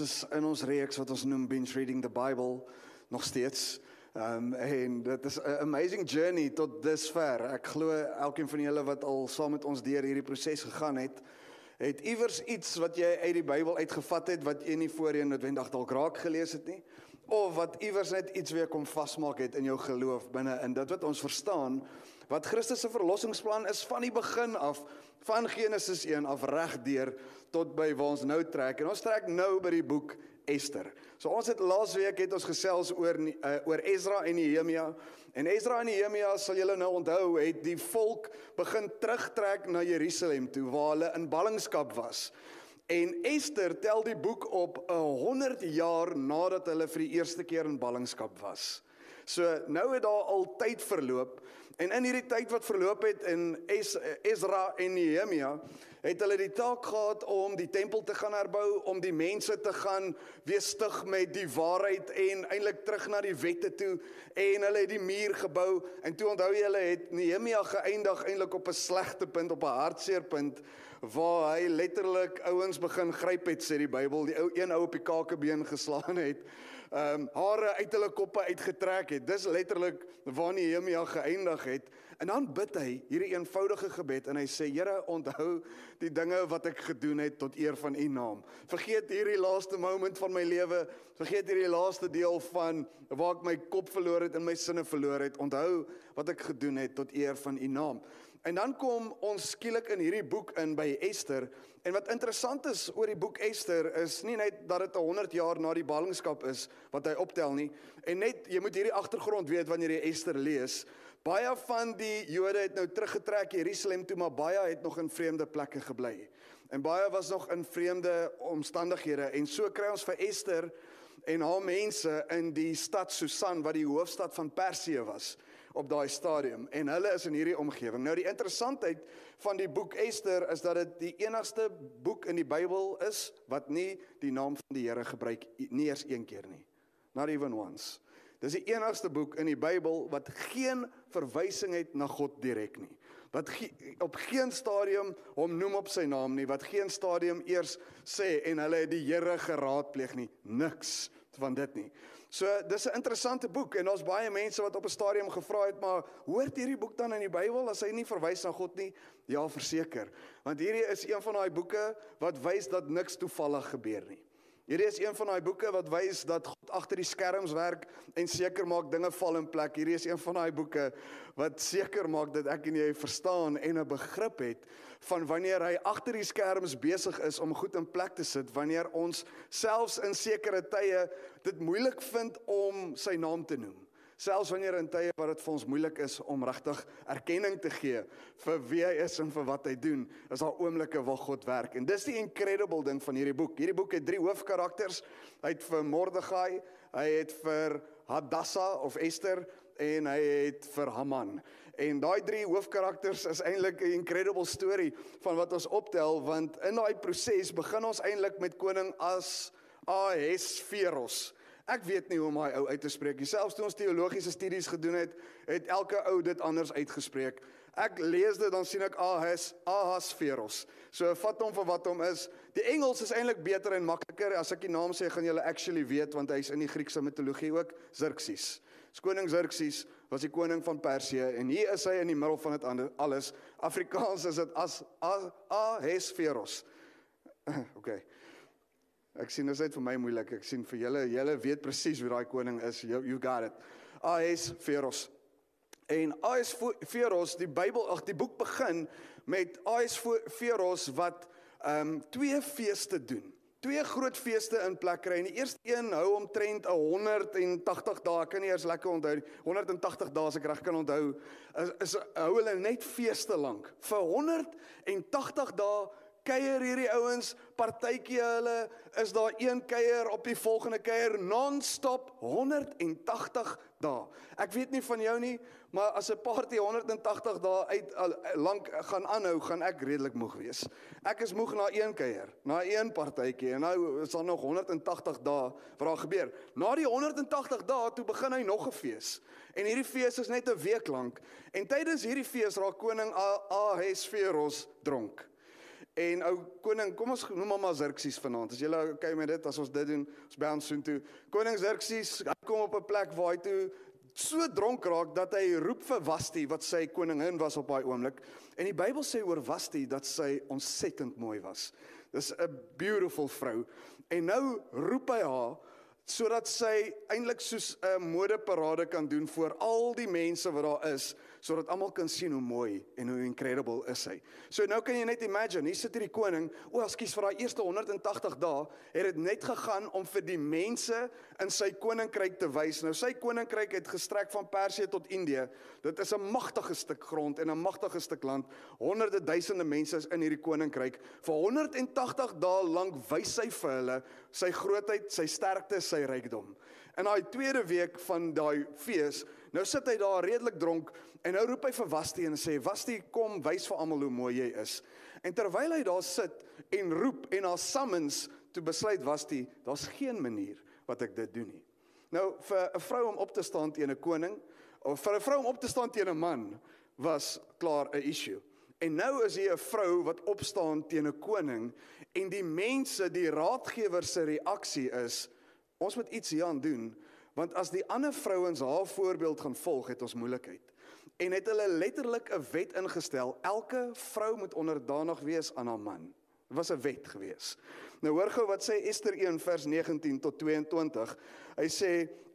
is in ons reeks wat ons noem binge reading the Bible nog steeds. Um, en dit is 'n amazing journey tot dusver. Ek glo elkeen van julle wat al saam met ons deur hierdie proses gegaan het, het iewers iets wat jy uit die Bybel uitgevat het wat jy nie voorheen noodwendig dalk raak gelees het nie of wat iewers net iets weer kom vasmaak het in jou geloof binne in dit wat ons verstaan wat Christus se verlossingsplan is van die begin af van Genesis 1 af reg deur tot by waar ons nou trek en ons trek nou by die boek Ester. So ons het laasweek het ons gesels oor uh, oor Ezra en Nehemia en Ezra en Nehemia sal julle nou onthou het die volk begin terugtrek na Jerusalem toe waar hulle in ballingskap was. En Ester tel die boek op 100 jaar nadat hulle vir die eerste keer in ballingskap was. So nou het daar al tyd verloop en in hierdie tyd wat verloop het in Ezra en Nehemia het hulle die taak gehad om die tempel te gaan herbou, om die mense te gaan weestig met die waarheid en eintlik terug na die wette toe en hulle het die muur gebou en toe onthou jy hulle het Nehemia geëindig eintlik op 'n slegte punt, op 'n hartseer punt waar hy letterlik ouens begin gryp het sê die Bybel, die ou een ou op die kakebeen geslaan het ehm um, hare uit hulle koppe uitgetrek het. Dis letterlik waar Nehemia geëindig het. En dan bid hy hierdie eenvoudige gebed en hy sê Here, onthou die dinge wat ek gedoen het tot eer van U naam. Vergeet hierdie laaste moment van my lewe. Vergeet hierdie laaste deel van waar ek my kop verloor het en my sinne verloor het. Onthou wat ek gedoen het tot eer van U naam. En dan kom ons skielik in hierdie boek in by Ester en wat interessant is oor die boek Ester is nie net dat dit 100 jaar na die ballingskap is wat hy optel nie en net jy moet hierdie agtergrond weet wanneer jy Ester lees. Baie van die Jode het nou teruggetrek Jerusalem toe maar baie het nog in vreemde plekke gebly. En baie was nog in vreemde omstandighede en so kry ons vir Ester en haar mense in die stad Susan wat die hoofstad van Persië was op daai stadium en hulle is in hierdie omgewing. Nou die interessantheid van die boek Ester is dat dit die enigste boek in die Bybel is wat nie die naam van die Here gebruik nie eers een keer nie. Not even once. Dis die enigste boek in die Bybel wat geen verwysing het na God direk nie. Wat ge op geen stadium hom noem op sy naam nie, wat geen stadium eers sê en hulle het die Here geraadpleeg nie. Niks van dit nie. So dis 'n interessante boek en daar's baie mense wat op 'n stadium gevra het maar hoort hierdie boek dan in die Bybel as hy nie verwys na God nie? Ja, verseker. Want hierdie is een van daai boeke wat wys dat niks toevallig gebeur nie. Hierdie is een van daai boeke wat wys dat God agter die skerms werk en seker maak dinge val in plek. Hierdie is een van daai boeke wat seker maak dat ek en jy verstaan en 'n begrip het van wanneer hy agter die skerms besig is om goed in plek te sit wanneer ons selfs in sekere tye dit moeilik vind om sy naam te noem selfs wanneer in tye waar dit vir ons moeilik is om regtig erkenning te gee vir wie hy is en vir wat hy doen is daar oomblikke waar God werk. En dis die incredible ding van hierdie boek. Hierdie boek het drie hoofkarakters. Hy het vir Mordegai hy het vir Hadassa of Esther en hy het vir Haman. En daai drie hoofkarakters is eintlik 'n incredible storie van wat ons optel want in daai proses begin ons eintlik met koning as Ahasveros. Ek weet nie hoe om daai ou uit te spreek nie. Selfs toe ons teologiese studies gedoen het, het elke ou dit anders uitgespreek. Ek lees dit dan sien ek Ahas Ahasveros. So vat hom vir wat hom is. Die Engels is eintlik beter en makliker. As ek die naam sê, gaan julle actually weet want hy's in die Griekse mitologie ook Xerxes. Koning Xerxes was die koning van Persië en hier is hy in die middel van dit alles. Afrikaans is dit as Ahasveros. OK. Ek sien dit is vir my moeilik. Ek sien vir julle, julle weet presies wie daai koning is. You, you got it. Ahasveros. En Ahasveros, die Bybel, ag die boek begin met Ahasveros wat ehm um, twee feeste doen twee groot feeste in plek kry. En die eerste een hou omtrent 180 dae. Ek kan nie eers lekker onthou nie. 180 dae as ek reg kan onthou, is, is hou hulle net feeste lank. Vir 180 dae kuier hierdie ouens, partytjie hulle is daar een kuier op die volgende kuier non-stop 180 dae. Ek weet nie van jou nie, maar as 'n party 180 dae uit lank gaan aanhou, gaan ek redelik moeg wees. Ek is moeg na een kuier, na een partytjie en nou is daar nog 180 dae wat daar gebeur. Na die 180 dae toe begin hy nog 'n fees. En hierdie fees is net 'n week lank. En tydens hierdie fees raak koning Ahasveros dronk. En ou koning, kom ons noem hom maar Xerxes vanaand. As julle okay met dit as ons dit doen, ons by ons soontoe. Koning Xerxes, hy kom op 'n plek waar hy toe so dronk raak dat hy roep vir Vashti wat sy koningin was op daai oomblik. En die Bybel sê oor Vashti dat sy ontsettend mooi was. Dis 'n beautiful vrou. En nou roep hy haar sodat sy eintlik soos 'n modeparade kan doen vir al die mense wat daar is sodat almal kan sien hoe mooi en hoe incredible is hy. So nou kan jy net imagine, hier sit hierdie koning, o, ekskuus vir daai eerste 180 dae, het dit net gegaan om vir die mense in sy koninkryk te wys. Nou sy koninkryk het gestrek van Persië tot Indië. Dit is 'n magtige stuk grond en 'n magtige stuk land. Honderde duisende mense is in hierdie koninkryk. Vir 180 dae lank wys hy vir hulle sy grootheid, sy sterkte, sy rykdom. In daai tweede week van daai fees, nou sit hy daar redelik dronk En nou roep hy vir Wasti en sê Wasti kom wys vir almal hoe mooi jy is. En terwyl hy daar sit en roep en haar summons toe besluit Wasti, daar's geen manier wat ek dit doen nie. Nou vir 'n vrou om op te staan teen 'n koning of vir 'n vrou om op te staan teen 'n man was klaar 'n issue. En nou is hier 'n vrou wat opstaan teen 'n koning en die mense, die raadgewers se reaksie is ons moet iets hieraan doen want as die ander vrouens haar voorbeeld gaan volg het ons moeilikheid en het hulle letterlik 'n wet ingestel. Elke vrou moet onderdanig wees aan haar man. Dit was 'n wet gewees. Nou hoor gou wat sê Ester 1 vers 19 tot 22. Hy sê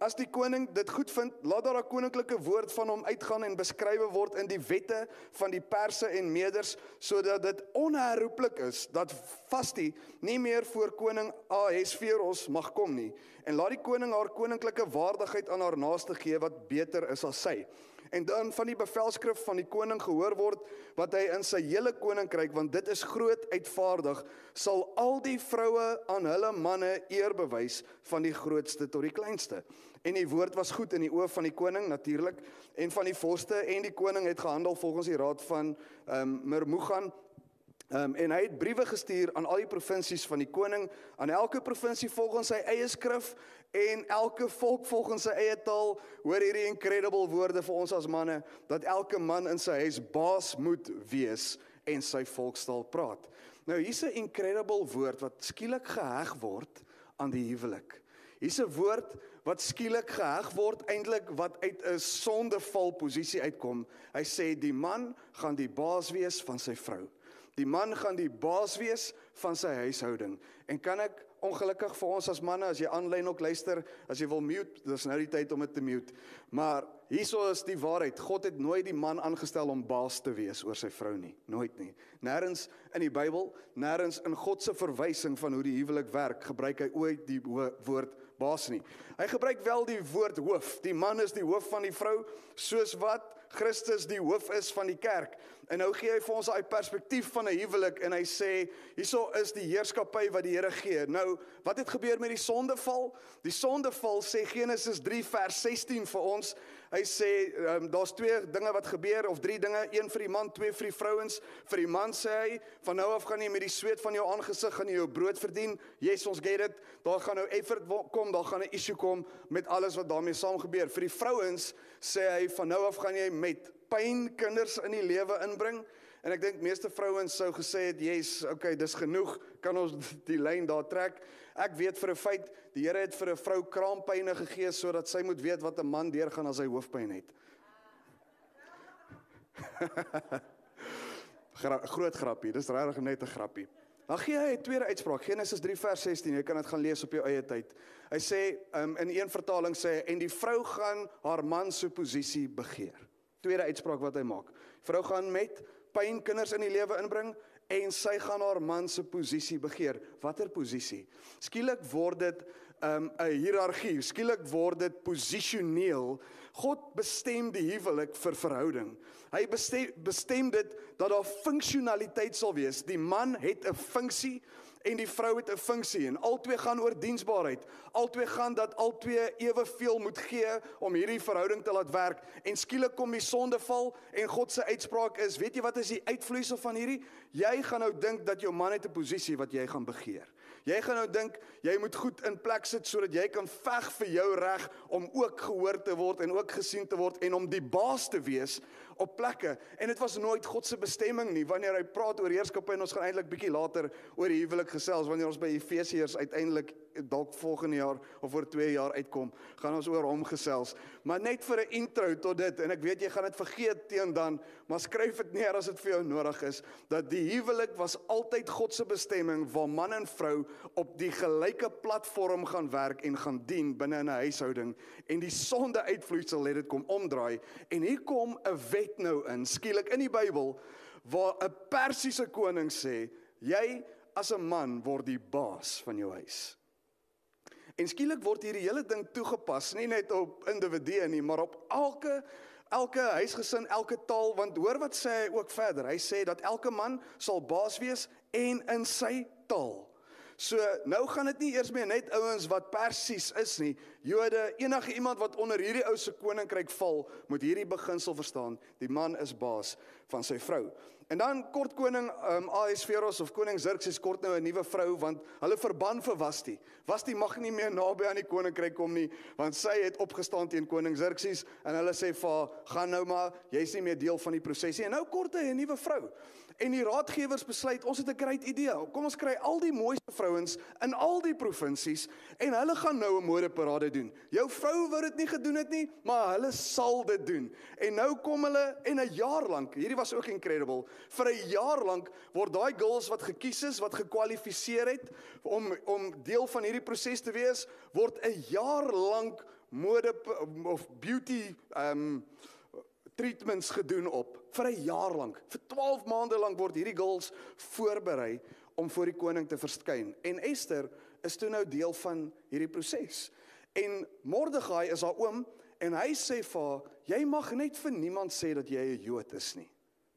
as die koning dit goed vind, laat daar 'n koninklike woord van hom uitgaan en beskrywe word in die wette van die Perse en Meders sodat dit onherroepelik is dat Vashti nie meer voor koning Ahasveros mag kom nie en laat die koning haar koninklike waardigheid aan haar naaste gee wat beter is as sy en dan van die bevelskrif van die koning gehoor word wat hy in sy hele koninkryk want dit is groot uitvaardig sal al die vroue aan hulle manne eer bewys van die grootste tot die kleinste. En die woord was goed in die oë van die koning natuurlik en van die vorste en die koning het gehandel volgens die raad van ehm um, Mermugan Um, en hy het briewe gestuur aan al die provinsies van die koning, aan elke provinsie volgens sy eie skrif en elke volk volgens sy eie taal. Hoor hierdie incredible woorde vir ons as manne dat elke man in sy huis baas moet wees en sy volkstaal praat. Nou hier's 'n incredible woord wat skielik geheg word aan die huwelik. Hier's 'n woord wat skielik geheg word eintlik wat uit 'n sondeval posisie uitkom. Hy sê die man gaan die baas wees van sy vrou. Die man gaan die baas wees van sy huishouding. En kan ek ongelukkig vir ons as manne as jy aanlyn ook luister, as jy wil mute, dis nou die tyd om dit te mute. Maar hieso is die waarheid. God het nooit die man aangestel om baas te wees oor sy vrou nie, nooit nie. Nêrens in die Bybel, nêrens in God se verwysing van hoe die huwelik werk, gebruik hy ooit die woord baas nie. Hy gebruik wel die woord hoof. Die man is die hoof van die vrou, soos wat Christus die hoof is van die kerk. En nou gee hy vir ons daai perspektief van 'n huwelik en hy sê hierso is die heerskappy wat die Here gee. Nou, wat het gebeur met die sondeval? Die sondeval sê Genesis 3 vers 16 vir ons. Hy sê um, daar's twee dinge wat gebeur of drie dinge, een vir die man, twee vir die vrouens. Vir die man sê hy, van nou af gaan jy met die sweet van jou aangesig gaan jy jou brood verdien. Yes, ons get it. Daar gaan nou effort kom, daar gaan 'n issue kom met alles wat daarmee saam gebeur. Vir die vrouens sê hy van nou af gaan jy met pyn kinders in die lewe inbring. En ek dink meeste vrouens sou gesê het, "Yes, okay, dis genoeg. Kan ons die lyn daar trek?" Ek weet vir 'n feit, die Here het vir 'n vrou kraampyne gegee sodat sy moet weet wat 'n man deurgaan as hy hoofpyn het. Gra groot grappie, dis regtig net 'n grappie. Dan gee hy 'n tweede uitspraak, Genesis 3 vers 16. Jy kan dit gaan lees op jou eie tyd. Hy sê um, in een vertaling sê en die vrou gaan haar man se posisie begeer tweede uitspraak wat hy maak. Vrou gaan met pyn kinders in die lewe inbring en sy gaan haar man se posisie begeer. Watter posisie? Skielik word dit 'n um, hiërargie. Skielik word dit posisioneel. God bestem die huwelik vir verhouding. Hy bestem bestem dit dat daar funksionaliteit sal wees. Die man het 'n funksie en die vrou het 'n funksie en albei gaan oor diensbaarheid. Albei gaan dat albei eweveel moet gee om hierdie verhouding te laat werk. En skielik kom die sondeval en God se uitspraak is, weet jy wat is die uitvloeisel van hierdie? Jy gaan nou dink dat jou man het 'n posisie wat jy gaan begeer. Jy gaan nou dink jy moet goed in plek sit sodat jy kan veg vir jou reg om ook gehoor te word en ook gesien te word en om die baas te wees op plekke. En dit was nooit God se bestemming nie. Wanneer hy praat oor heerskappy en ons gaan eintlik bietjie later oor die huwelik gesels wanneer ons by Efesiërs uiteindelik dalk volgende jaar of oor 2 jaar uitkom, gaan ons oor hom gesels. Maar net vir 'n intro tot dit en ek weet jy gaan dit vergeet teen dan, maar skryf dit neer as dit vir jou nodig is dat die huwelik was altyd God se bestemming waar man en vrou op die gelyke platform gaan werk en gaan dien binne 'n huishouding en die sonde uitvloeisel let dit kom omdraai en hier kom 'n wet nou in skielik in die Bybel waar 'n Persiese koning sê jy as 'n man word die baas van jou huis. En skielik word hierdie hele ding toegepas, nie net op individue nie, maar op elke elke huisgesin, elke taal, want hoor wat sê hy ook verder. Hy sê dat elke man sal baas wees en in sy taal. So nou gaan dit nie eers meer net ouens wat Persies is nie. Jode, enige iemand wat onder hierdie ou se koninkryk val, moet hierdie beginsel verstaan. Die man is baas van sy vrou. En dan kort koning um, Ahasveros of koning Xerxes kort nou 'n nuwe vrou want hulle verban vir Vasti. Vasti mag nie meer naby aan die koninkryk kom nie want sy het opgestaan teen koning Xerxes en hulle sê vir haar gaan nou maar jy's nie meer deel van die prosesie en nou kort hy 'n nuwe vrou. En die raadgewers besluit, ons het 'n great idee. Kom ons kry al die mooiste vrouens in al die provinsies en hulle gaan nou 'n modeparade doen. Jou vrou wou dit nie gedoen het nie, maar hulle sal dit doen. En nou kom hulle en 'n jaar lank, hierdie was ook incredible, vir 'n jaar lank word daai girls wat gekies is, wat gekwalifiseer het om om deel van hierdie proses te wees, word 'n jaar lank mode of beauty um treatments gedoen op vir 'n jaar lank. Vir 12 maande lank word hierdie girls voorberei om voor die koning te verskyn. En Esther is toe nou deel van hierdie proses. En Mordegai is haar oom en hy sê vir haar, jy mag net vir niemand sê dat jy 'n Jood is nie.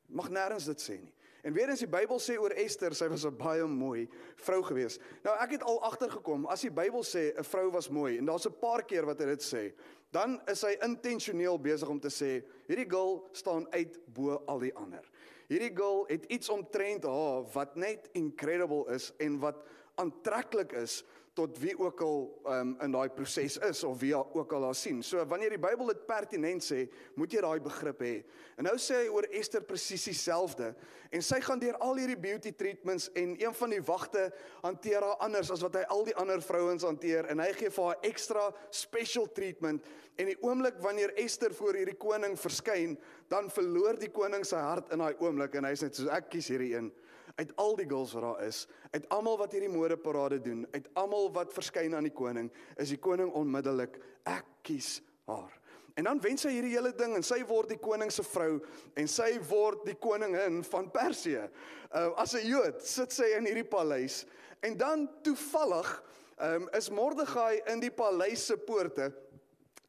Mag nêrens dit sê nie. En weer eens die Bybel sê oor Esther, sy was 'n baie mooi vrou gewees. Nou ek het al agtergekom as die Bybel sê 'n vrou was mooi en daar's 'n paar keer wat dit sê, dan is hy intentioneel besig om te sê hierdie girl staan uit bo al die ander. Hierdie girl het iets omtrent haar wat net incredible is en wat aantreklik is tot wie ook al um, in daai proses is of wie ook al haar sien. So wanneer die Bybel dit pertinent sê, moet jy daai begrip hê. En nou sê hy oor Esther presies dieselfde en sy gaan deur al hierdie beauty treatments en een van die wagte hanteer haar anders as wat hy al die ander vrouens hanteer en hy gee vir haar ekstra special treatment en die oomblik wanneer Esther voor hierdie koning verskyn, dan verloor die koning sy hart in daai oomblik en hy sê soos ek kies hierdie een uit al die girls wat daar is, uit almal wat hierdie modeparade doen, uit almal wat verskyn aan die koning, is die koning onmiddellik ek kies haar. En dan wen sy hierdie hele ding en sy word die koning se vrou en sy word die koningin van Persië. Uh as 'n Jood sit sy in hierdie paleis en dan toevallig um is Mordegai in die paleis se poorte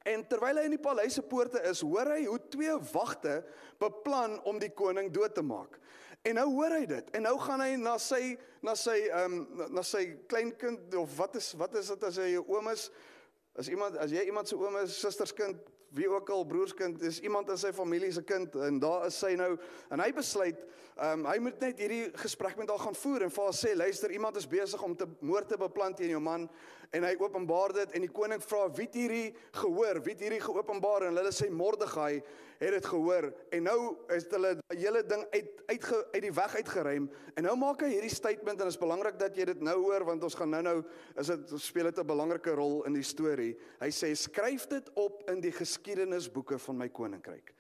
En terwyl hy in die paleis se poorte is, hoor hy hoe twee wagte beplan om die koning dood te maak. En nou hoor hy dit. En nou gaan hy na sy na sy ehm um, na sy kleinkind of wat is wat is dit as hy 'n oom is? As iemand as jy iemand se oom is, susterskind, wie ook al broerskind, is iemand in sy familie se kind en daar is sy nou en hy besluit ehm um, hy moet net hierdie gesprek met haar gaan voer en vir haar sê luister, iemand is besig om te moord te beplan teen jou man en hy openbaar dit en die koning vra wie het hierdie gehoor? Wie het hierdie geopenbaar? En hulle sê Mordegai het dit gehoor. En nou is hulle die hele ding uit uit uit die weg uitgeruim. En nou maak hy hierdie statement en dit is belangrik dat jy dit nou hoor want ons gaan nou-nou is dit speel dit 'n belangrike rol in die storie. Hy sê skryf dit op in die geskiedenisboeke van my koninkryk.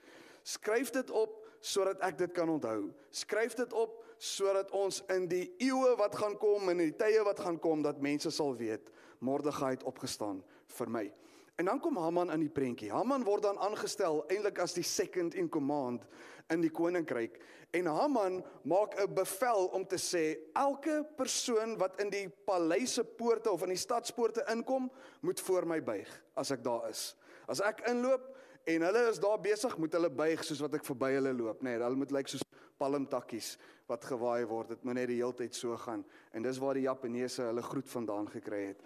Skryf dit op sodat ek dit kan onthou. Skryf dit op sodat ons in die eeue wat gaan kom en in die tye wat gaan kom dat mense sal weet Mordegai het opgestaan vir my. En dan kom Haman in die prentjie. Haman word dan aangestel eintlik as die second in command in die koninkryk. En Haman maak 'n bevel om te sê elke persoon wat in die paleise poorte of in die stadspoorte inkom, moet voor my buig as ek daar is. As ek inloop en hulle is daar besig, moet hulle buig soos wat ek verby hulle loop, nê. Nee, hulle moet lyk soos palmtakkies wat gewaai word. Dit moet net die hele tyd so gaan. En dis waar die Japaneese hulle groet vandaan gekry het.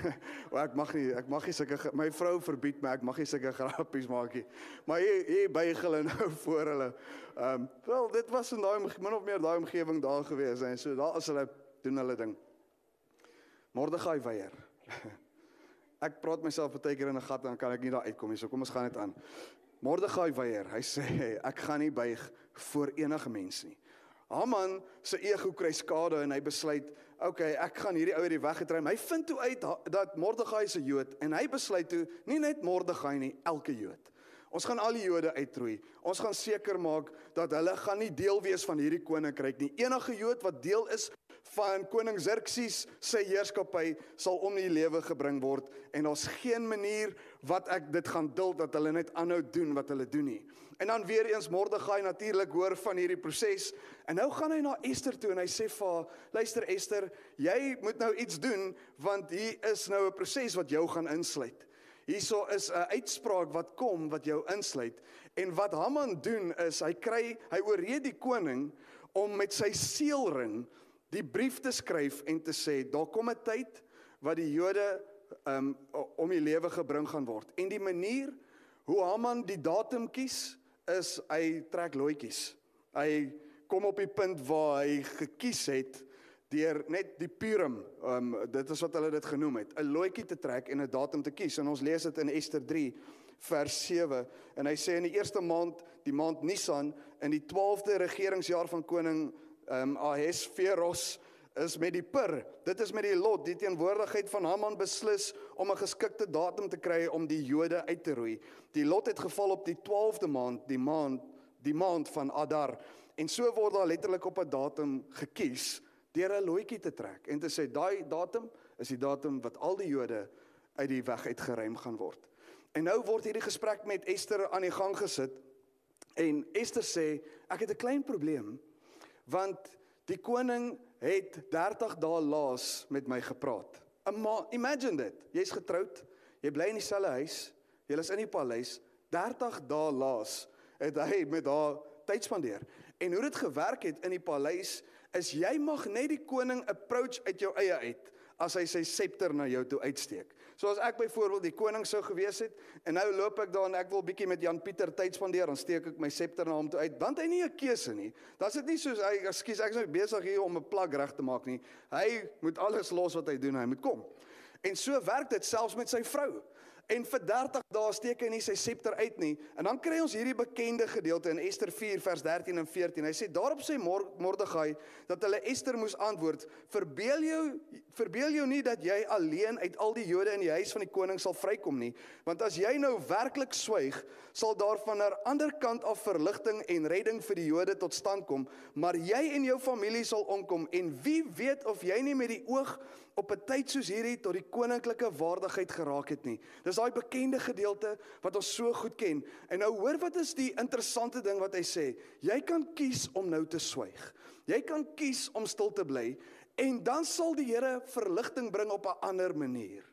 o, ek mag nie ek mag nie sulke my vrou verbied my ek mag nie sulke grappies maak nie. Maar hier hier buig hulle nou voor hulle. Ehm um, wel dit was in daai min of meer daai omgewing daar gewees en so daar as hulle doen hulle ding. Mordegai weier. Ek praat myself baie keer in 'n gat en dan kan ek nie daar uitkom nie. So kom ons gaan dit aan. Mordegai weier. Hy sê ek gaan nie buig voor enige mens nie. Haman se ego kry skade en hy besluit, "Oké, okay, ek gaan hierdie ou uit die weg uitry." Hy vind toe uit dat Mordegai 'n Jood en hy besluit toe nie net Mordegai nie, elke Jood. Ons gaan al die Jode uitroei. Ons gaan seker maak dat hulle gaan nie deel wees van hierdie koninkryk nie. Enige Jood wat deel is van koning Xerxes se heerskappy sal om die lewe gebring word en daar's geen manier wat ek dit gaan duld dat hulle net aanhou doen wat hulle doen nie. En dan weer eens Mordegai natuurlik hoor van hierdie proses en nou gaan hy na Ester toe en hy sê vir haar: "Luister Ester, jy moet nou iets doen want hier is nou 'n proses wat jou gaan insluit." Hierso is 'n uitspraak wat kom wat jou insluit en wat Haman doen is hy kry hy ooreed die koning om met sy seelring die brief te skryf en te sê daar kom 'n tyd wat die Jode um, om die lewe gebring gaan word. En die manier hoe Haman die datum kies is hy trek loetjies. Hy kom op die punt waar hy gekies het deur net die Purim, um, dit is wat hulle dit genoem het, 'n loetjie te trek en 'n datum te kies. En ons lees dit in Ester 3 vers 7 en hy sê in die eerste maand, die maand Nisan, in die 12de regeringsjaar van koning ehm um, Ahesveros is met die pur. Dit is met die lot, die teenwoordigheid van Haman beslis om 'n geskikte datum te kry om die Jode uit te roei. Die lot het geval op die 12de maand, die maand die maand van Adar. En so word daar letterlik op 'n datum gekies deur 'n loetjie te trek en te sê daai datum is die datum wat al die Jode uit die weg uitgeruim gaan word. En nou word hierdie gesprek met Ester aan die gang gesit en Ester sê ek het 'n klein probleem want die koning het 30 dae laas met my gepraat. Imagine dit. Jy's getroud, jy bly in dieselfde huis, jy is in die paleis, 30 dae laas het hy met haar tyd spandeer. En hoe dit gewerk het in die paleis is jy mag net die koning approach uit jou eie uit as hy sy septer na jou toe uitsteek. So as ek byvoorbeeld die koning sou gewees het en nou loop ek daar en ek wil bietjie met Jan Pieter tyd spandeer, dan steek ek my septer na hom toe uit. Dan het hy nie 'n keuse nie. Is dit nie soos hy ekskuus ek is nou besig hier om 'n plak reg te maak nie. Hy moet alles los wat hy doen, hy moet kom. En so werk dit selfs met sy vrou. En vir 30 dae steek hy nie sy septer uit nie. En dan kry ons hierdie bekende gedeelte in Ester 4 vers 13 en 14. Hy sê daarop sê Mordegai dat hulle Ester moes antwoord: "Verbeel jou verbeel jou nie dat jy alleen uit al die Jode in die huis van die koning sal vrykom nie, want as jy nou werklik swyg, sal daar van 'n ander kant af verligting en redding vir die Jode tot stand kom, maar jy en jou familie sal omkom en wie weet of jy nie met die oog op 'n tyd soos hierdie tot die koninklike waardigheid geraak het nie. Dis daai bekende gedeelte wat ons so goed ken. En nou hoor wat is die interessante ding wat hy sê? Jy kan kies om nou te swyg. Jy kan kies om stil te bly en dan sal die Here verligting bring op 'n ander manier.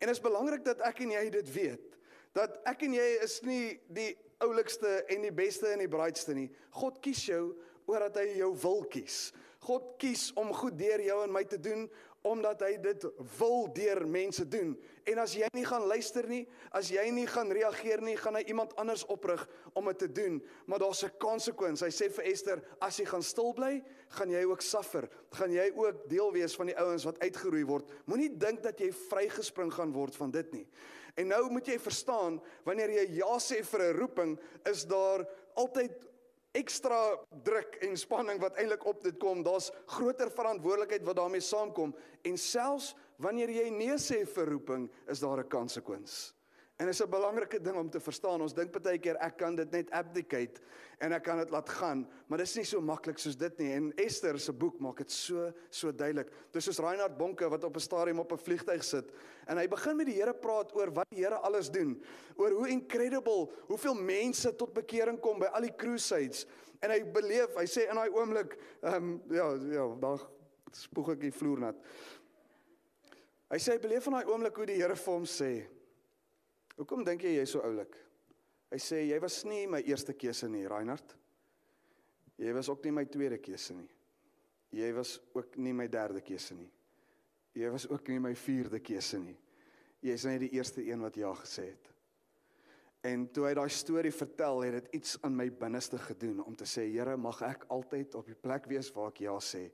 En dit is belangrik dat ek en jy dit weet. Dat ek en jy is nie die oulikste en die beste en die braaitste nie. God kies jou omdat hy jou wil kies. God kies om goed deur jou en my te doen omdat hy dit wil deur mense doen. En as jy nie gaan luister nie, as jy nie gaan reageer nie, gaan hy iemand anders oprig om dit te doen. Maar daar's 'n konsekwensie. Hy sê vir Ester, as jy gaan stil bly, gaan jy ook suffer. Gaan jy ook deel wees van die ouens wat uitgeroei word. Moenie dink dat jy vrygespring gaan word van dit nie. En nou moet jy verstaan, wanneer jy ja sê vir 'n roeping, is daar altyd ekstra druk en spanning wat eintlik op dit kom. Daar's groter verantwoordelikheid wat daarmee saamkom en selfs wanneer jy nee sê vir roeping, is daar 'n konsekwens. En dit is 'n belangrike ding om te verstaan. Ons dink baie keer ek kan dit net abdicate en ek kan dit laat gaan, maar dit is nie so maklik soos dit nie. En Esther se boek maak dit so so duidelik. Dis soos Reinhard Bonke wat op 'n stadium op 'n vliegtyg sit en hy begin met die Here praat oor wat die Here alles doen, oor hoe incredible, hoeveel mense tot bekering kom by al die crusades. En hy beleef, hy sê in daai oomblik, ehm um, ja, ja, dan spoeg ek die vloer nat. Hy sê hy beleef in daai oomblik hoe die Here vir hom sê, Hoekom dink jy jy's so oulik? Hy sê jy was nie my eerste keuse nie, Reinhard. Jy was ook nie my tweede keuse nie. Jy was ook nie my derde keuse nie. Jy was ook nie my vierde keuse nie. Jy's net die eerste een wat ja gesê het. En toe hy daai storie vertel, het dit iets aan my binneste gedoen om te sê, Here, mag ek altyd op die plek wees waar ek ja sê,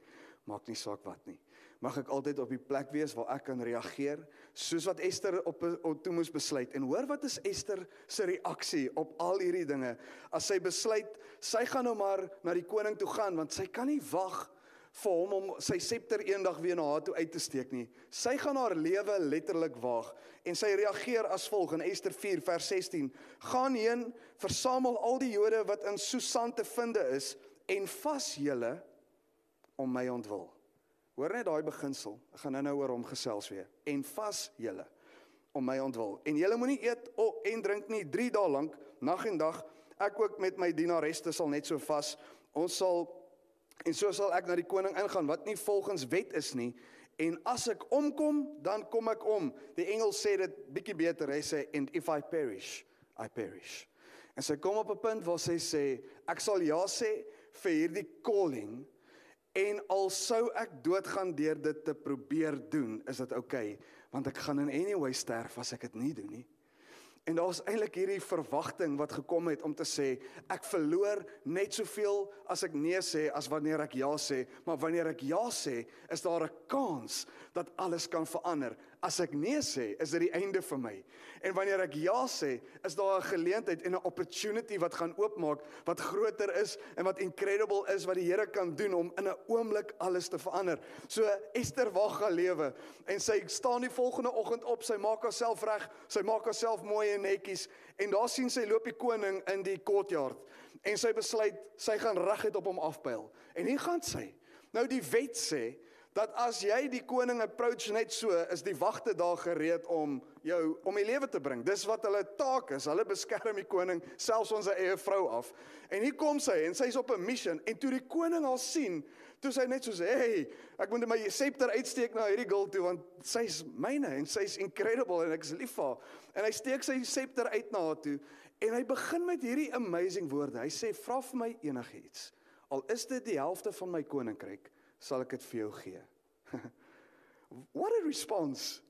maak nie saak wat nie. mag ek altyd op die plek wees waar ek kan reageer soos wat Ester op, op toe moes besluit. En hoor wat is Ester se reaksie op al hierdie dinge? As sy besluit sy gaan nou maar na die koning toe gaan want sy kan nie wag vir hom om sy septer eendag weer na haar toe uit te steek nie. Sy gaan haar lewe letterlik waag en sy reageer as volg in Ester 4 vers 16 gaan heen versamel al die Jode wat in Susan te vind is en vas julle om my ontwil Hoor net daai beginsel. Ek gaan nou-nou oor hom gesels weer. En vas julle om my ontwil. En julle moenie eet oh, en drink nie 3 dae lank, nag en dag. Ek ook met my dienaresse sal net so vas. Ons sal en so sal ek na die koning ingaan wat nie volgens wet is nie. En as ek omkom, dan kom ek om. Die engel sê dit bietjie beter. Hy sê and if I perish, I perish. En sy kom op 'n punt waar sy sê ek sal ja sê vir hierdie calling En al sou ek doodgaan deur dit te probeer doen, is dit oukei, okay, want ek gaan in anyway sterf as ek dit nie doen nie. En daar's eintlik hierdie verwagting wat gekom het om te sê ek verloor net soveel as ek nee sê as wanneer ek ja sê, maar wanneer ek ja sê, is daar 'n kans dat alles kan verander. As ek nee sê, is dit die einde vir my. En wanneer ek ja sê, is daar 'n geleentheid en 'n opportunity wat gaan oopmaak wat groter is en wat incredible is wat die Here kan doen om in 'n oomblik alles te verander. So Esther wag haar lewe en sy staan die volgende oggend op, sy maak haarself reg, sy maak haarself mooi en netjies en daar sien sy loop die koning in die courtyard en sy besluit sy gaan reguit op hom afpyl. En hier gaan sy. Nou die wet sê dat as jy die koning approach net so, is die wagte daar gereed om jou om die lewe te bring. Dis wat hulle taak is. Hulle beskerm die koning, selfs ons eie vrou af. En hier kom sy en sy's op 'n mission en toe die koning haar sien, toe sy net so sê, "Hey, ek moet my scepter uitsteek na hierdie girl toe want sy's myne en sy's incredible en ek is lief vir haar." En hy steek sy scepter uit na haar toe en hy begin met hierdie amazing woorde. Hy sê, "Vra vir my enigiets. Al is dit die helfte van my koninkryk." Sal ek dit vir jou gee. What a response.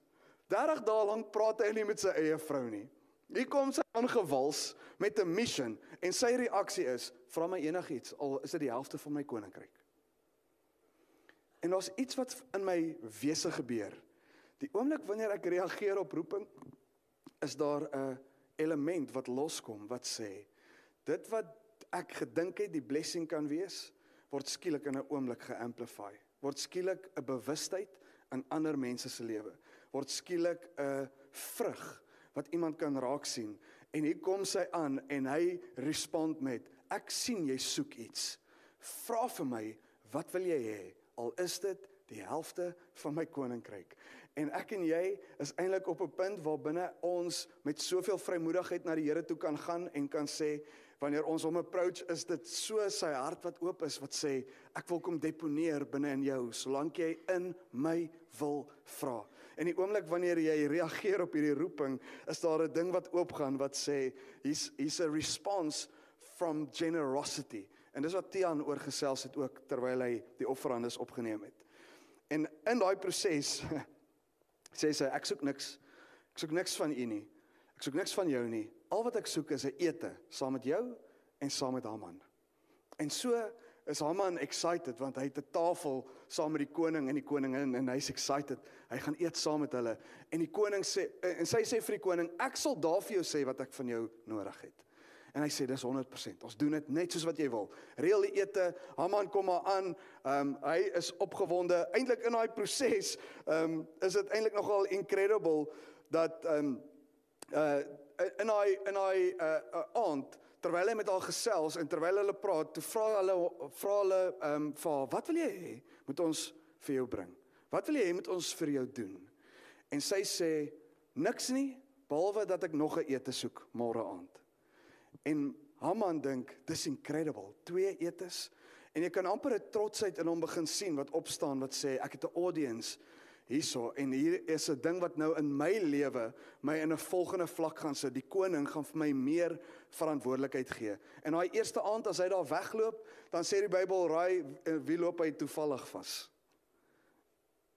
30 dae lank praat hy nie met sy eie vrou nie. Hier kom sy aangewals met 'n mission en sy reaksie is: "Vra my enigiets al is dit die helfte van my koninkryk." En daar's iets wat in my wese gebeur. Die oomblik wanneer ek reageer op roeping, is daar 'n element wat loskom wat sê: "Dit wat ek gedink het die blessing kan wees, word skielik in 'n oomblik geamplify. Word skielik 'n bewustheid in ander mense se lewe. Word skielik 'n vrug wat iemand kan raak sien. En hier kom sy aan en hy respond met: "Ek sien jy soek iets. Vra vir my, wat wil jy hê? Al is dit die helfte van my koninkryk." En ek en jy is eintlik op 'n punt waar binne ons met soveel vrymoedigheid na die Here toe kan gaan en kan sê, wanneer ons hom approach is dit so sy hart wat oop is wat sê ek wil kom deponeer binne in jou solank jy in my wil vra. En die oomblik wanneer jy reageer op hierdie roeping, is daar 'n ding wat oopgaan wat sê he's he's a response from generosity. En dis wat Tian oorgesels het ook terwyl hy die offerandes opgeneem het. En in daai proses sê sy ek soek niks. Ek soek niks van u nie. Ek soek niks van jou nie. Al wat ek soek is 'n ete saam met jou en saam met Haman. En so is Haman excited want hy het 'n tafel saam met die koning en die koningin en hy's excited. Hy gaan eet saam met hulle en die koning sê en sy sê vir die koning, "Ek sal daar vir jou sê wat ek van jou nodig het." En hy sê dis 100%. Ons doen dit net soos wat jy wil. Reël die ete. Haman kom maar aan. Ehm um, hy is opgewonde. Eintlik in daai proses ehm um, is dit eintlik nogal incredible dat ehm um, uh in hy in hy uh, uh aand terwyl hy met haar gesels en terwyl hulle praat, toe vra hulle vra hulle ehm um, vir haar, "Wat wil jy hê moet ons vir jou bring? Wat wil jy hê moet ons vir jou doen?" En sy sê, "Niks nie, behalwe dat ek nog 'n ete soek môre aand." En Haman dink, "Dis incredible, twee etes." En jy kan amper 'n trotsheid in hom begin sien wat opstaan wat sê, "Ek het 'n audience." Hierso en hier is 'n ding wat nou in my lewe my in 'n volgende vlak gaan sit. Die koning gaan vir my meer verantwoordelikheid gee. En daai eerste aand as hy daar wegloop, dan sê die Bybel, "Raai eh, wie loop hy toevallig vas?"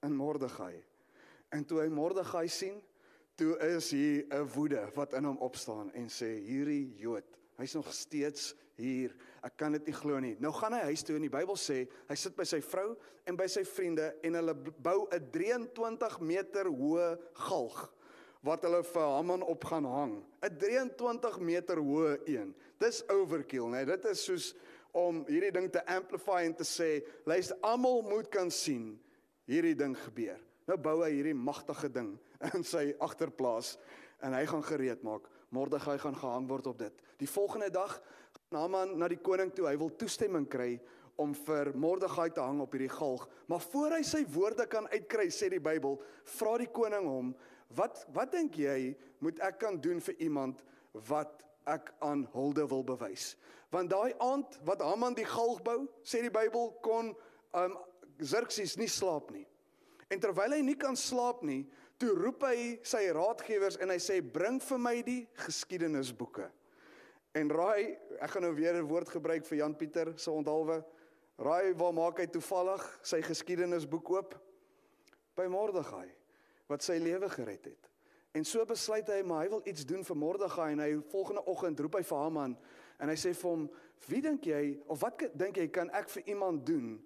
In Mordegai. En toe hy Mordegai sien, toe is hier 'n woede wat in hom opstaan en sê, "Hierdie Jood, hy's nog steeds hier. Ek kan dit nie glo nie. Nou gaan hy huis toe en die Bybel sê hy sit by sy vrou en by sy vriende en hulle bou 'n 23 meter hoë galg wat hulle vir Haman op gaan hang. 'n 23 meter hoë een. Dis overkill, né? Nee? Dit is soos om hierdie ding te amplify en te sê, luister, almal moet kan sien hierdie ding gebeur. Nou bou hy hierdie magtige ding in sy agterplaas en hy gaan gereed maak. Mordegai gaan gehang word op dit. Die volgende dag gaan Haman na die koning toe. Hy wil toestemming kry om vir Mordegai te hang op hierdie galg. Maar voor hy sy woorde kan uitkry, sê die Bybel, vra die koning hom, "Wat wat dink jy moet ek kan doen vir iemand wat ek aan hulde wil bewys?" Want daai aand wat Haman die galg bou, sê die Bybel kon um Xerxes nie slaap nie. En terwyl hy nie kan slaap nie, toe roep hy sy raadgewers en hy sê bring vir my die geskiedenisboeke. En raai, ek gaan nou weer 'n woord gebruik vir Jan Pieter se onthaalwe. Raai waar maak hy toevallig sy geskiedenisboek oop? By Mordegai wat sy lewe gered het. En so besluit hy maar hy wil iets doen vir Mordegai en hy volgende oggend roep hy vir Haman en hy sê vir hom: "Wie dink jy of wat dink jy kan ek vir iemand doen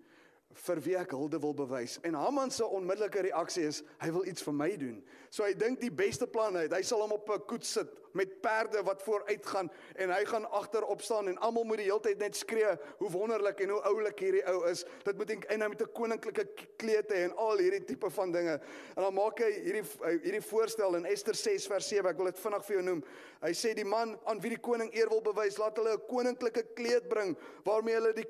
vir wie ek hulde wil bewys. En Haman se onmiddellike reaksie is hy wil iets vir my doen. So hy dink die beste plan uit. Hy sal hom op 'n koets sit met perde wat vooruit gaan en hy gaan agterop staan en almal moet die hele tyd net skree hoe wonderlik en hoe oulik hierdie ou is. Dit moet en hy met 'n koninklike kleed hê en al hierdie tipe van dinge. En dan maak hy hierdie hierdie voorstel in Ester 6 vers 7. Ek wil dit vinnig vir jou noem. Hy sê die man aan wie die koning eer wil bewys, laat hulle 'n koninklike kleed bring waarmee hulle die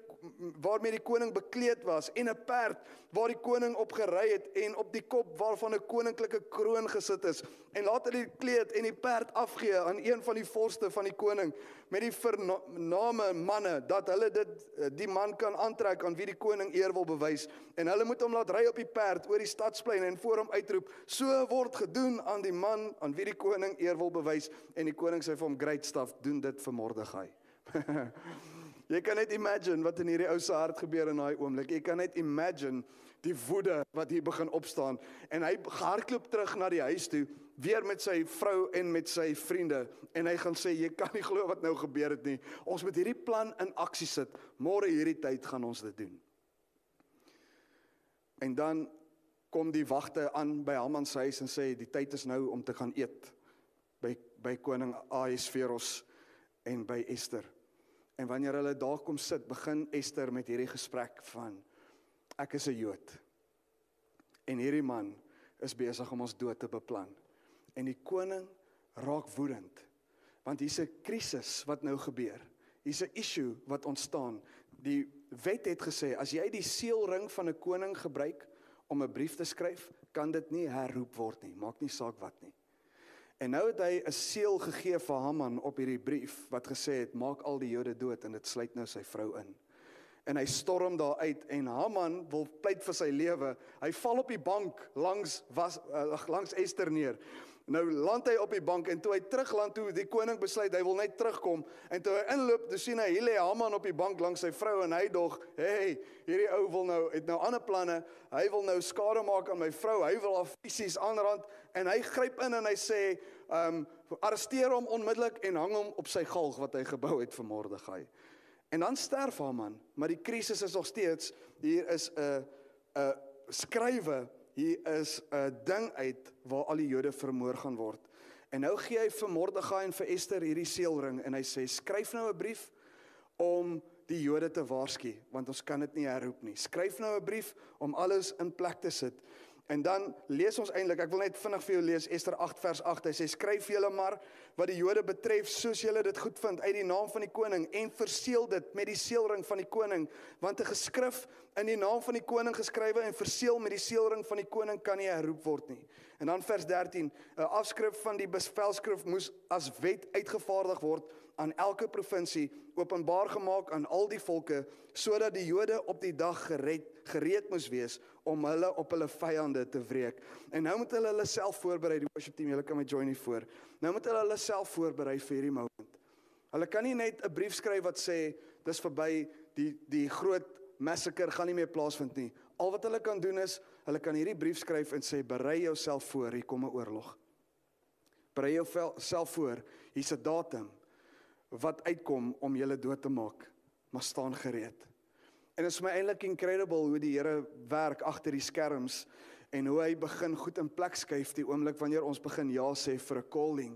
waarmee die koning bekleed was en 'n perd waar die koning op gery het en op die kop waarvan 'n koninklike kroon gesit is en laat hulle die kleed en die perd afgee aan een van die vorste van die koning met die name manne dat hulle dit eh, die man kan aantrek aan wie die koning eer wil bewys. En hulle moet hom laat ry op die perd oor die stadsplein en voor hom uitroep so word gedoen aan die man aan wie die koning eer wil bewys. En die koning sê vir hom great stuff doen dit vir Mordegai Jy kan net imagine wat in hierdie ou se hart gebeur in daai oomblik. Jy kan net imagine die woede wat hier begin opstaan. En hy hardloop terug na die huis toe weer met sy vrou en met sy vriende en hy gaan sê jy kan nie glo wat nou gebeur het nie. Ons moet hierdie plan in aksie sit. Môre hierdie tyd gaan ons dit doen. En dan kom die wagte aan by Haman se huis en sê die tyd is nou om te gaan eet by by koning Ahasveros en by Ester. En wanneer hulle daar kom sit, begin Ester met hierdie gesprek van ek is 'n Jood. En hierdie man is besig om ons dood te beplan. En die koning raak woedend. Want hier's 'n krisis wat nou gebeur. Hier's 'n issue wat ontstaan. Die wet het gesê as jy die seelring van 'n koning gebruik om 'n brief te skryf, kan dit nie herroep word nie. Maak nie saak wat nie. En nou het hy 'n seël gegee vir Haman op hierdie brief wat gesê het maak al die Jode dood en dit sluit nou sy vrou in. En hy storm daar uit en Haman wil pleit vir sy lewe. Hy val op die bank langs was uh, langs Ester neer. Nou land hy op die bank en toe hy terugland toe die koning besluit hy wil net terugkom en toe hy inloop, toe sien hy hier lê Haman op die bank langs sy vrou en hy dog, "Hey, hierdie ou wil nou het nou ander planne. Hy wil nou skade maak aan my vrou. Hy wil haar fisies aanrand en hy gryp in en hy sê, "Um arresteer hom onmiddellik en hang hom op sy galg wat hy gebou het vir Mordegai." En dan sterf Haman, maar die krisis is nog steeds hier is 'n 'n skrywe hier is 'n ding uit waar al die Jode vermoor gaan word. En nou gee hy vir Mordegai en vir Ester hierdie seelring en hy sê skryf nou 'n brief om die Jode te waarsku want ons kan dit nie herroep nie. Skryf nou 'n brief om alles in plek te sit. En dan lees ons eintlik, ek wil net vinnig vir jou lees Ester 8 vers 8. Hy sê skryf julle maar wat die Jode betref soos julle dit goedvind uit die naam van die koning en verseël dit met die seelring van die koning, want 'n geskrif in die naam van die koning geskrywe en verseël met die seelring van die koning kan nie herroep word nie. En dan vers 13, 'n afskrif van die bevelskrif moes as wet uitgevaardig word aan elke provinsie openbaar gemaak aan al die volke sodat die Jode op die dag gered gereed moes wees om hulle op hulle vyande te wreek. En nou moet hulle hulle self voorberei, die worship team, julle kan my join hier voor. Nou moet hulle hulle self voorberei vir hierdie moment. Hulle kan nie net 'n brief skryf wat sê dis verby die die groot massacre gaan nie meer plaasvind nie. Al wat hulle kan doen is hulle kan hierdie brief skryf en sê berei jouself voor, hier kom 'n oorlog. Berei jouself voor, hier's 'n datum wat uitkom om julle dood te maak. maar staan gereed. En dit is my eintlik incredible hoe die Here werk agter die skerms en hoe hy begin goed in plek skuif die oomblik wanneer ons begin ja sê vir 'n calling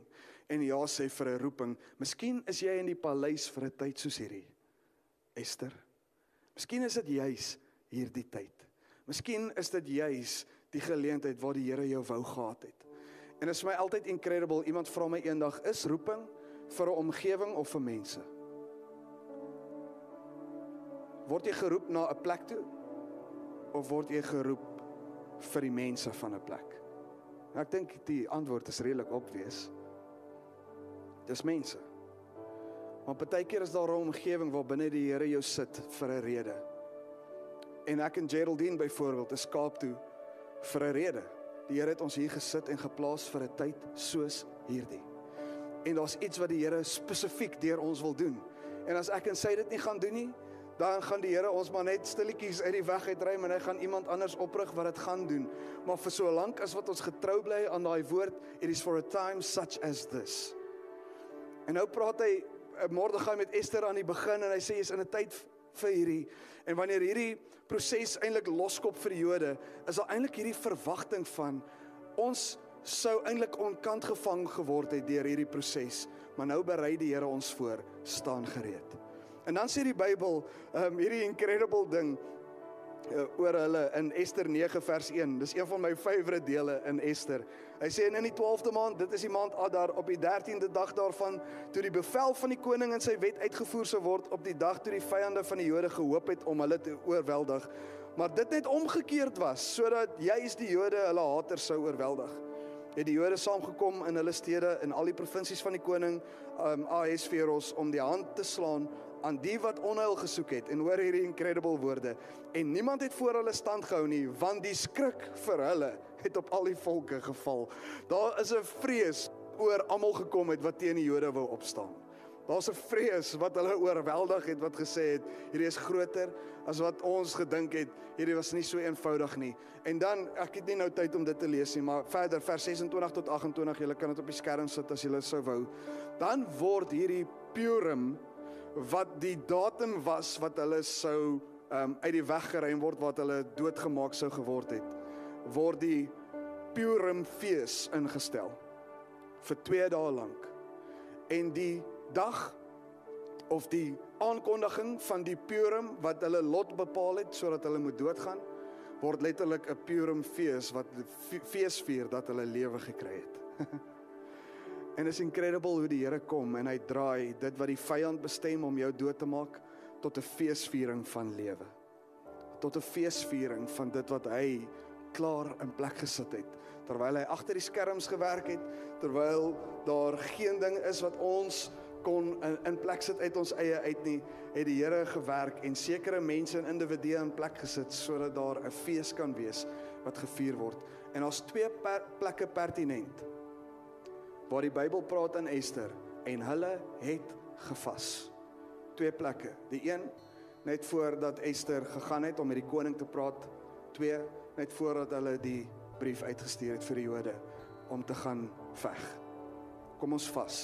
en ja sê vir 'n roeping. Miskien is jy in die paleis vir 'n tyd soos hierdie. Esther. Miskien is dit juis hierdie tyd. Miskien is dit juis die geleentheid waar die Here jou wou gehad het. En dit is my altyd incredible. Iemand vra my eendag, is roeping vir 'n omgewing of vir mense? Word jy geroep na 'n plek toe of word jy geroep vir die mense van 'n plek? En ek dink die antwoord is redelik obvious. Dis mense. Maar partykeer is daar 'n omgewing waar binne die Here jou sit vir 'n rede. En ek en Geraldine byvoorbeeld is Kaap toe vir 'n rede. Die Here het ons hier gesit en geplaas vir 'n tyd soos hierdie. En daar's iets wat die Here spesifiek deur ons wil doen. En as ek en sy dit nie gaan doen nie, dan gaan die Here ons maar net stilletjies uit die weg uitruim en hy gaan iemand anders oprig wat dit gaan doen. Maar vir so lank as wat ons getrou bly aan daai woord, it is for a time such as this. En nou praat hy eh, Mordegai met Ester aan die begin en hy sê jy's in 'n tyd vir hierdie en wanneer hierdie proses eintlik loskop vir die Jode, is daar eintlik hierdie verwagting van ons sou eintlik onkant gevang geword het deur hierdie proses, maar nou berei die Here ons voor, staan gereed. En dan sê die Bybel, ehm um, hierdie incredible ding uh, oor hulle in Ester 9 vers 1. Dis een van my favourite dele in Ester. Hy sê in die 12de maand, dit is die maand Adar op die 13de dag daarvan toe die bevel van die koning en sy wet uitgevoer sou word op die dag toe die vyande van die Jode gehoop het om hulle te oorweldig, maar dit net omgekeerd was sodat juis die Jode hulle haters sou oorweldig het die Jode saamgekom in hulle stede in al die provinsies van die koning um, Ahasveros om die hand te slaan aan die wat onheil gesoek het en hoor hierdie incredible woorde en niemand het voor hulle stand gehou nie want die skrik vir hulle het op al die volke geval daar is 'n vrees oor almal gekom het wat teen die Jode wou opstaan Daar's 'n vrees wat hulle oorweldig het wat gesê het hierdie is groter as wat ons gedink het. Hierdie was nie so eenvoudig nie. En dan ek het nie nou tyd om dit te lees nie, maar verder vers 26 tot 28, julle kan dit op die skerm sit as julle sou wou. Dan word hierdie Purim wat die datum was wat hulle sou um, uit die weg geruim word wat hulle doodgemaak sou geword het, word die Purim fees ingestel vir 2 dae lank. En die dag of die aankondiging van die Purim wat hulle lot bepaal het sodat hulle moet doodgaan word letterlik 'n Purim fees wat fees vier dat hulle lewe gekry het. en is incredible hoe die Here kom en hy draai dit wat die vyand bestem om jou dood te maak tot 'n feesviering van lewe. Tot 'n feesviering van dit wat hy klaar in plek gesit het terwyl hy agter die skerms gewerk het terwyl daar geen ding is wat ons kon in, in plek sit uit ons eie uit nie, het die Here gewerk en sekere mense en individue in plek gesit sodat daar 'n fees kan wees wat gevier word. En ons twee per, plekke pertinent waar die Bybel praat in Ester en hulle het gevas. Twee plekke. Die een net voordat Ester gegaan het om met die koning te praat. Twee net voordat hulle die brief uitgestuur het vir die Jode om te gaan veg. Kom ons vas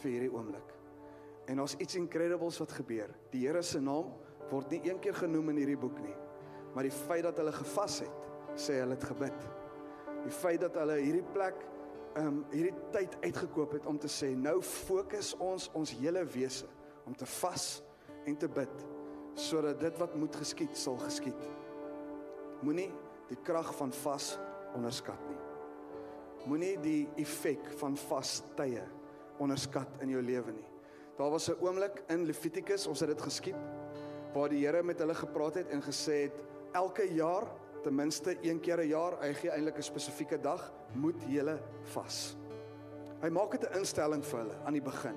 vir hierdie oomblik. En daar's iets incredibles wat gebeur. Die Here se naam word nie een keer genoem in hierdie boek nie. Maar die feit dat hulle gevas het, sê hulle het gebid. Die feit dat hulle hierdie plek um, hierdie tyd uitgekoop het om te sê nou fokus ons ons hele wese om te vas en te bid sodat dit wat moet geskied sal geskied. Moenie die krag van vas onderskat nie. Moenie die effek van vas tye onderskat in jou lewe nie. Daar was 'n oomblik in Levitikus, ons het dit geskiep, waar die Here met hulle gepraat het en gesê het elke jaar, ten minste een keer 'n jaar, hy gee eintlik 'n spesifieke dag, moet julle vas. Hy maak dit 'n instelling vir hulle aan die begin.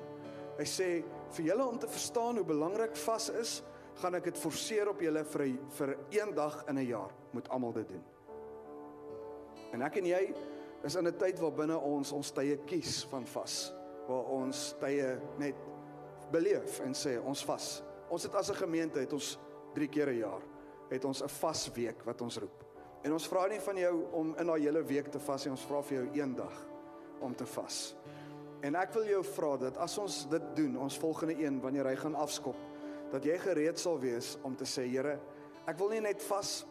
Hy sê vir julle om te verstaan hoe belangrik vas is, gaan ek dit forceer op julle vir vir een dag in 'n jaar moet almal dit doen. En ek en jy is in 'n tyd waar binne ons ons tye kies van vas, waar ons tye net beleef en sê ons vas. Ons het as 'n gemeente het ons 3 keer 'n jaar het ons 'n vas week wat ons roep. En ons vra nie van jou om in daai hele week te vas nie, ons vra vir jou een dag om te vas. En ek wil jou vra dat as ons dit doen, ons volgende een wanneer hy gaan afskop, dat jy gereed sal wees om te sê Here, ek wil nie net vas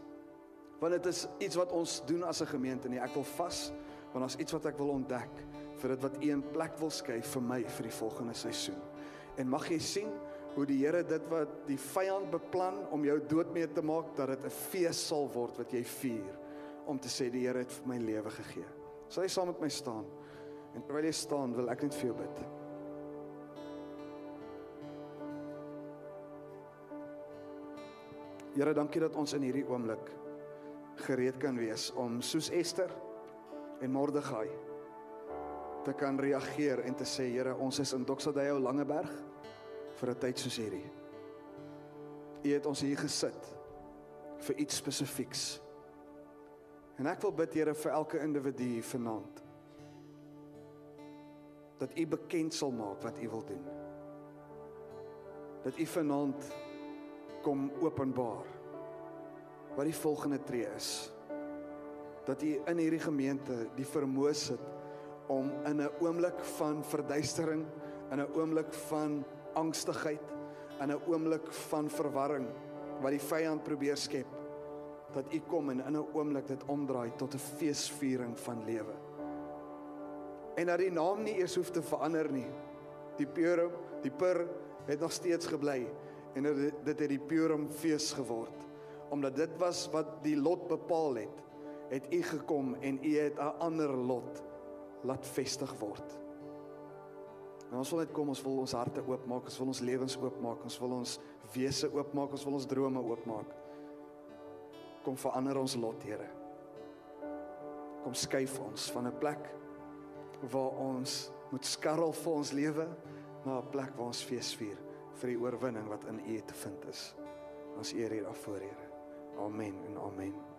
want dit is iets wat ons doen as 'n gemeente nie. Ek wil vas want daar's iets wat ek wil ontdek vir dit wat U in plek wil skuif vir my vir die volgende seisoen. En mag jy sien hoe die Here dit wat die vyand beplan om jou dood mee te maak dat dit 'n fees sal word wat jy vier om te sê die Here het vir my lewe gegee. Sal jy saam met my staan? En terwyl jy staan, wil ek net vir jou bid. Here, dankie dat ons in hierdie oomblik gereed kan wees om soos Ester en Mordegai te kan reageer en te sê Here, ons is in Doxadeo Langeberg vir 'n tyd soos hierdie. U het ons hier gesit vir iets spesifieks. En ek wil bid Here vir elke individu hier vanaand dat U bekend sal maak wat U wil doen. Dat U vanaand kom openbaar wat die volgende tree is. Dat U in hierdie gemeente die vermoë sit om in 'n oomblik van verduistering, in 'n oomblik van angstigheid, in 'n oomblik van verwarring wat die vyand probeer skep, dat U kom en in 'n oomblik dit omdraai tot 'n feesviering van lewe. En dat die naam nie eers hoef te verander nie. Die Purim, die Pur het nog steeds gebly en dit het die Purim fees geword omdat dit was wat die lot bepaal het het u gekom en u het 'n ander lot laat vestig word. En ons wil net kom, ons wil ons harte oopmaak, ons wil ons lewens oopmaak, ons wil ons wese oopmaak, ons wil ons drome oopmaak. Kom verander ons lot, Here. Kom skuif ons van 'n plek waar ons moet skarrel vir ons lewe na 'n plek waar ons fees vier vir die oorwinning wat in U te vind is. Ons eer hier daarvoor, Here. Amen en amen.